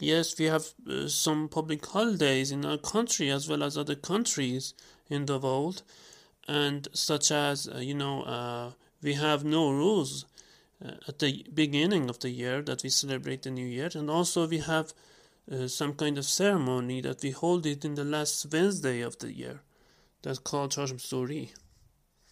Yes, we have uh, some public holidays in our country as well as other countries in the world, and such as uh, you know uh, we have Nowruz uh, at the beginning of the year that we celebrate the new year, and also we have uh, some kind of ceremony that we hold it in the last Wednesday of the year. That's called Chashm Suri.